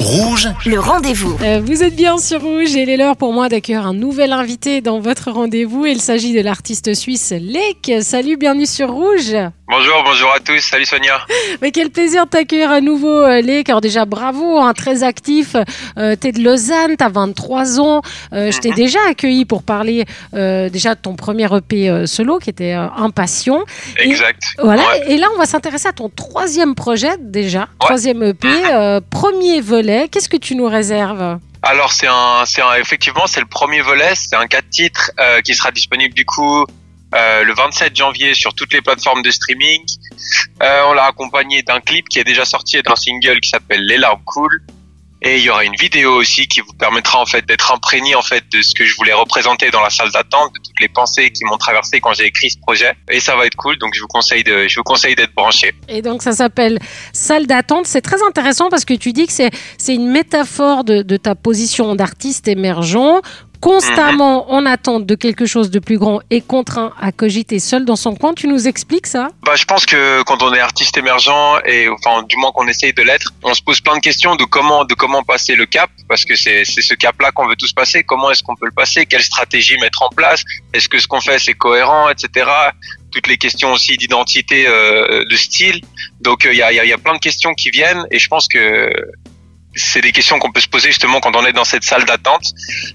Rouge, Le rendez-vous. Euh, vous êtes bien sur Rouge et il est l'heure pour moi d'accueillir un nouvel invité dans votre rendez-vous. Il s'agit de l'artiste suisse Lek. Salut, bienvenue sur Rouge. Bonjour, bonjour à tous. Salut Sonia. Mais quel plaisir de t'accueillir à nouveau, euh, Lek. Alors déjà, bravo, hein, très actif. Euh, t'es de Lausanne, t'as 23 ans. Euh, Je t'ai Mhm. déjà accueilli pour parler euh, déjà de ton premier EP euh, solo qui était euh, Impatient. Exact. Voilà, Ouais. et là on va s'intéresser à ton troisième projet déjà, troisième EP, euh, premier volet. Qu'est-ce que tu nous réserves? Alors c'est un, effectivement c'est le premier volet. C'est un 4 titres euh, qui sera disponible du coup euh, le 27 janvier sur toutes les plateformes de streaming. Euh, on l'a accompagné d'un clip qui est déjà sorti et d'un single qui s'appelle Les larmes cool. Et il y aura une vidéo aussi qui vous permettra en fait d'être imprégné en fait de ce que je voulais représenter dans la salle d'attente, de toutes les pensées qui m'ont traversé quand j'ai écrit ce projet. Et ça va être cool, donc je vous conseille de, je vous conseille d'être branché. Et donc ça s'appelle Salle d'attente. C'est très intéressant parce que tu dis que c'est c'est une métaphore de, de ta position d'artiste émergent, constamment en attente de quelque chose de plus grand et contraint à cogiter seul dans son coin. Tu nous expliques ça? Bah, je pense que quand on est artiste émergent et enfin du moins qu'on essaye de l'être, on se pose plein de questions de comment de comment passer le cap parce que c'est ce cap-là qu'on veut tous passer. Comment est-ce qu'on peut le passer? Quelle stratégie mettre en place? Est-ce que ce qu'on fait c'est cohérent, etc. Toutes les questions aussi d'identité, euh, de style. Donc il y, a, y a- y a plein de questions qui viennent et je pense que c'est des questions qu'on peut se poser justement quand on est dans cette salle d'attente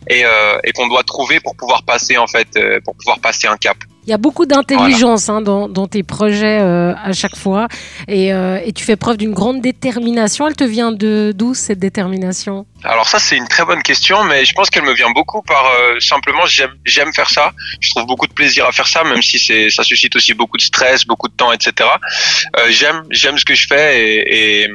et, euh, et qu'on doit trouver pour pouvoir passer en fait euh, pour pouvoir passer un cap. Il y a beaucoup d'intelligence hein, dans, dans tes projets euh, à chaque fois et, euh, et tu fais preuve d'une grande détermination. Elle te vient de d'où cette détermination? Alors ça c'est une très bonne question, mais je pense qu'elle me vient beaucoup par euh, simplement j'aime j'aime faire ça. Je trouve beaucoup de plaisir à faire ça, même si c'est ça suscite aussi beaucoup de stress, beaucoup de temps, etc. Euh, j'aime j'aime ce que je fais et, et,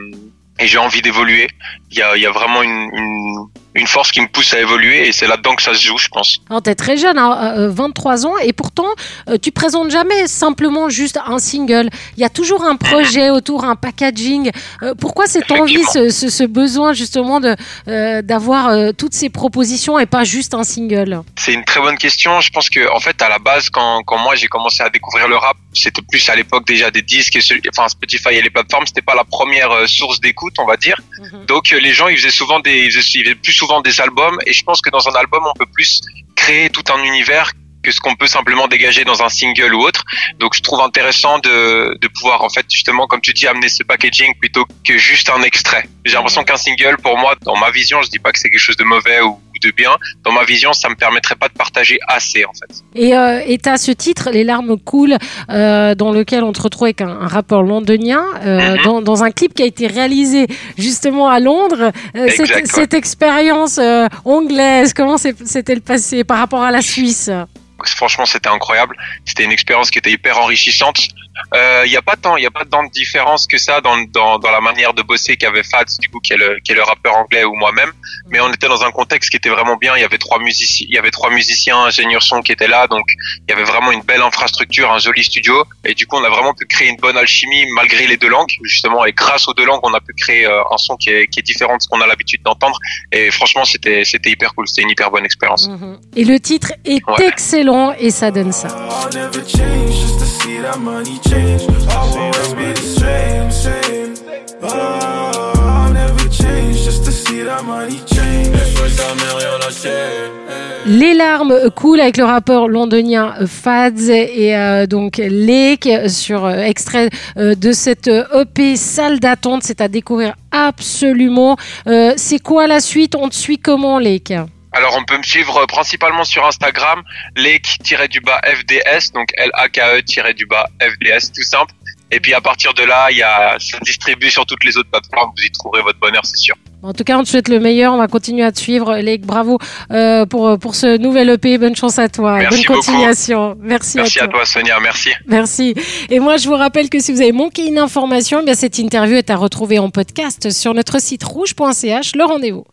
et j'ai envie d'évoluer. Il y a y a vraiment une, une une force qui me pousse à évoluer et c'est là-dedans que ça se joue, je pense. Alors, tu es très jeune, hein, euh, 23 ans, et pourtant, euh, tu présentes jamais simplement juste un single. Il y a toujours un projet autour, un packaging. Euh, pourquoi cette envie, ce, ce, ce besoin justement de euh, d'avoir euh, toutes ces propositions et pas juste un single? C'est une très bonne question. Je pense que en fait à la base quand quand moi j'ai commencé à découvrir le rap, c'était plus à l'époque déjà des disques et enfin Spotify et les plateformes, c'était pas la première euh, source d'écoute, on va dire. Donc euh, les gens ils faisaient souvent des ils faisaient plus souvent des albums et je pense que dans un album on peut plus créer tout un univers que ce qu'on peut simplement dégager dans un single ou autre. Donc je trouve intéressant de, de pouvoir en fait justement comme tu dis amener ce packaging plutôt que juste un extrait. J'ai l'impression qu'un single pour moi dans ma vision, je dis pas que c'est quelque chose de mauvais ou ou de bien, dans ma vision ça me permettrait pas de partager assez en fait. Et euh, et t'as ce titre, Les larmes coulent, euh, dans lequel on te retrouve avec un, un rappeur londonien, euh, Mhm. dans, dans un clip qui a été réalisé justement à Londres. Exact, cette, ouais. cette expérience anglaise, comment c'est- s'est-elle passé par rapport à la Suisse? Franchement c'était incroyable c'était une expérience qui était hyper enrichissante il n'y a pas tant il y a pas tant de différence que ça dans, dans, dans la manière de bosser qu'avait Fats du coup qui est, le, qui est le rappeur anglais ou moi-même. Mais on était dans un contexte qui était vraiment bien. Il y avait trois musiciens il y avait trois musiciens ingénieurs son qui étaient là. Donc il y avait vraiment une belle infrastructure un joli studio. Et du coup on a vraiment pu créer une bonne alchimie malgré les deux langues justement. Et grâce aux deux langues on a pu créer euh, un son qui est, qui est différent de ce qu'on a l'habitude d'entendre. Et franchement c'était c'était hyper cool. C'était une hyper bonne expérience. Mhm. Et le titre est Ouais. excellent et ça donne ça. I'll never change just to see that money change. I'll always be the same, same. Oh, I'll never change just to see that money change. jamais rien lâché. Les larmes coulent avec le rappeur londonien Fads et euh, donc Lake sur euh, extrait euh, de cette EP salle d'attente. C'est à découvrir absolument. Euh, c'est quoi la suite? On te suit comment, Lake? Alors on peut me suivre euh, principalement sur Instagram, lake-du-bas FDS, donc L-A-K-E-du-bas FDS, tout simple. Et puis à partir de là, il y a, ça se distribue sur toutes les autres plateformes, vous y trouverez votre bonheur, c'est sûr. En tout cas, on te souhaite le meilleur. On va continuer à te suivre. Lake, bravo euh, pour, pour ce nouvel EP. Bonne chance à toi. Merci Bonne beaucoup. continuation. Merci, Merci à à toi Sonia, merci. Merci. Et moi, je vous rappelle que si vous avez manqué une information, eh bien cette interview est à retrouver en podcast sur notre site rouge.ch. Le rendez-vous.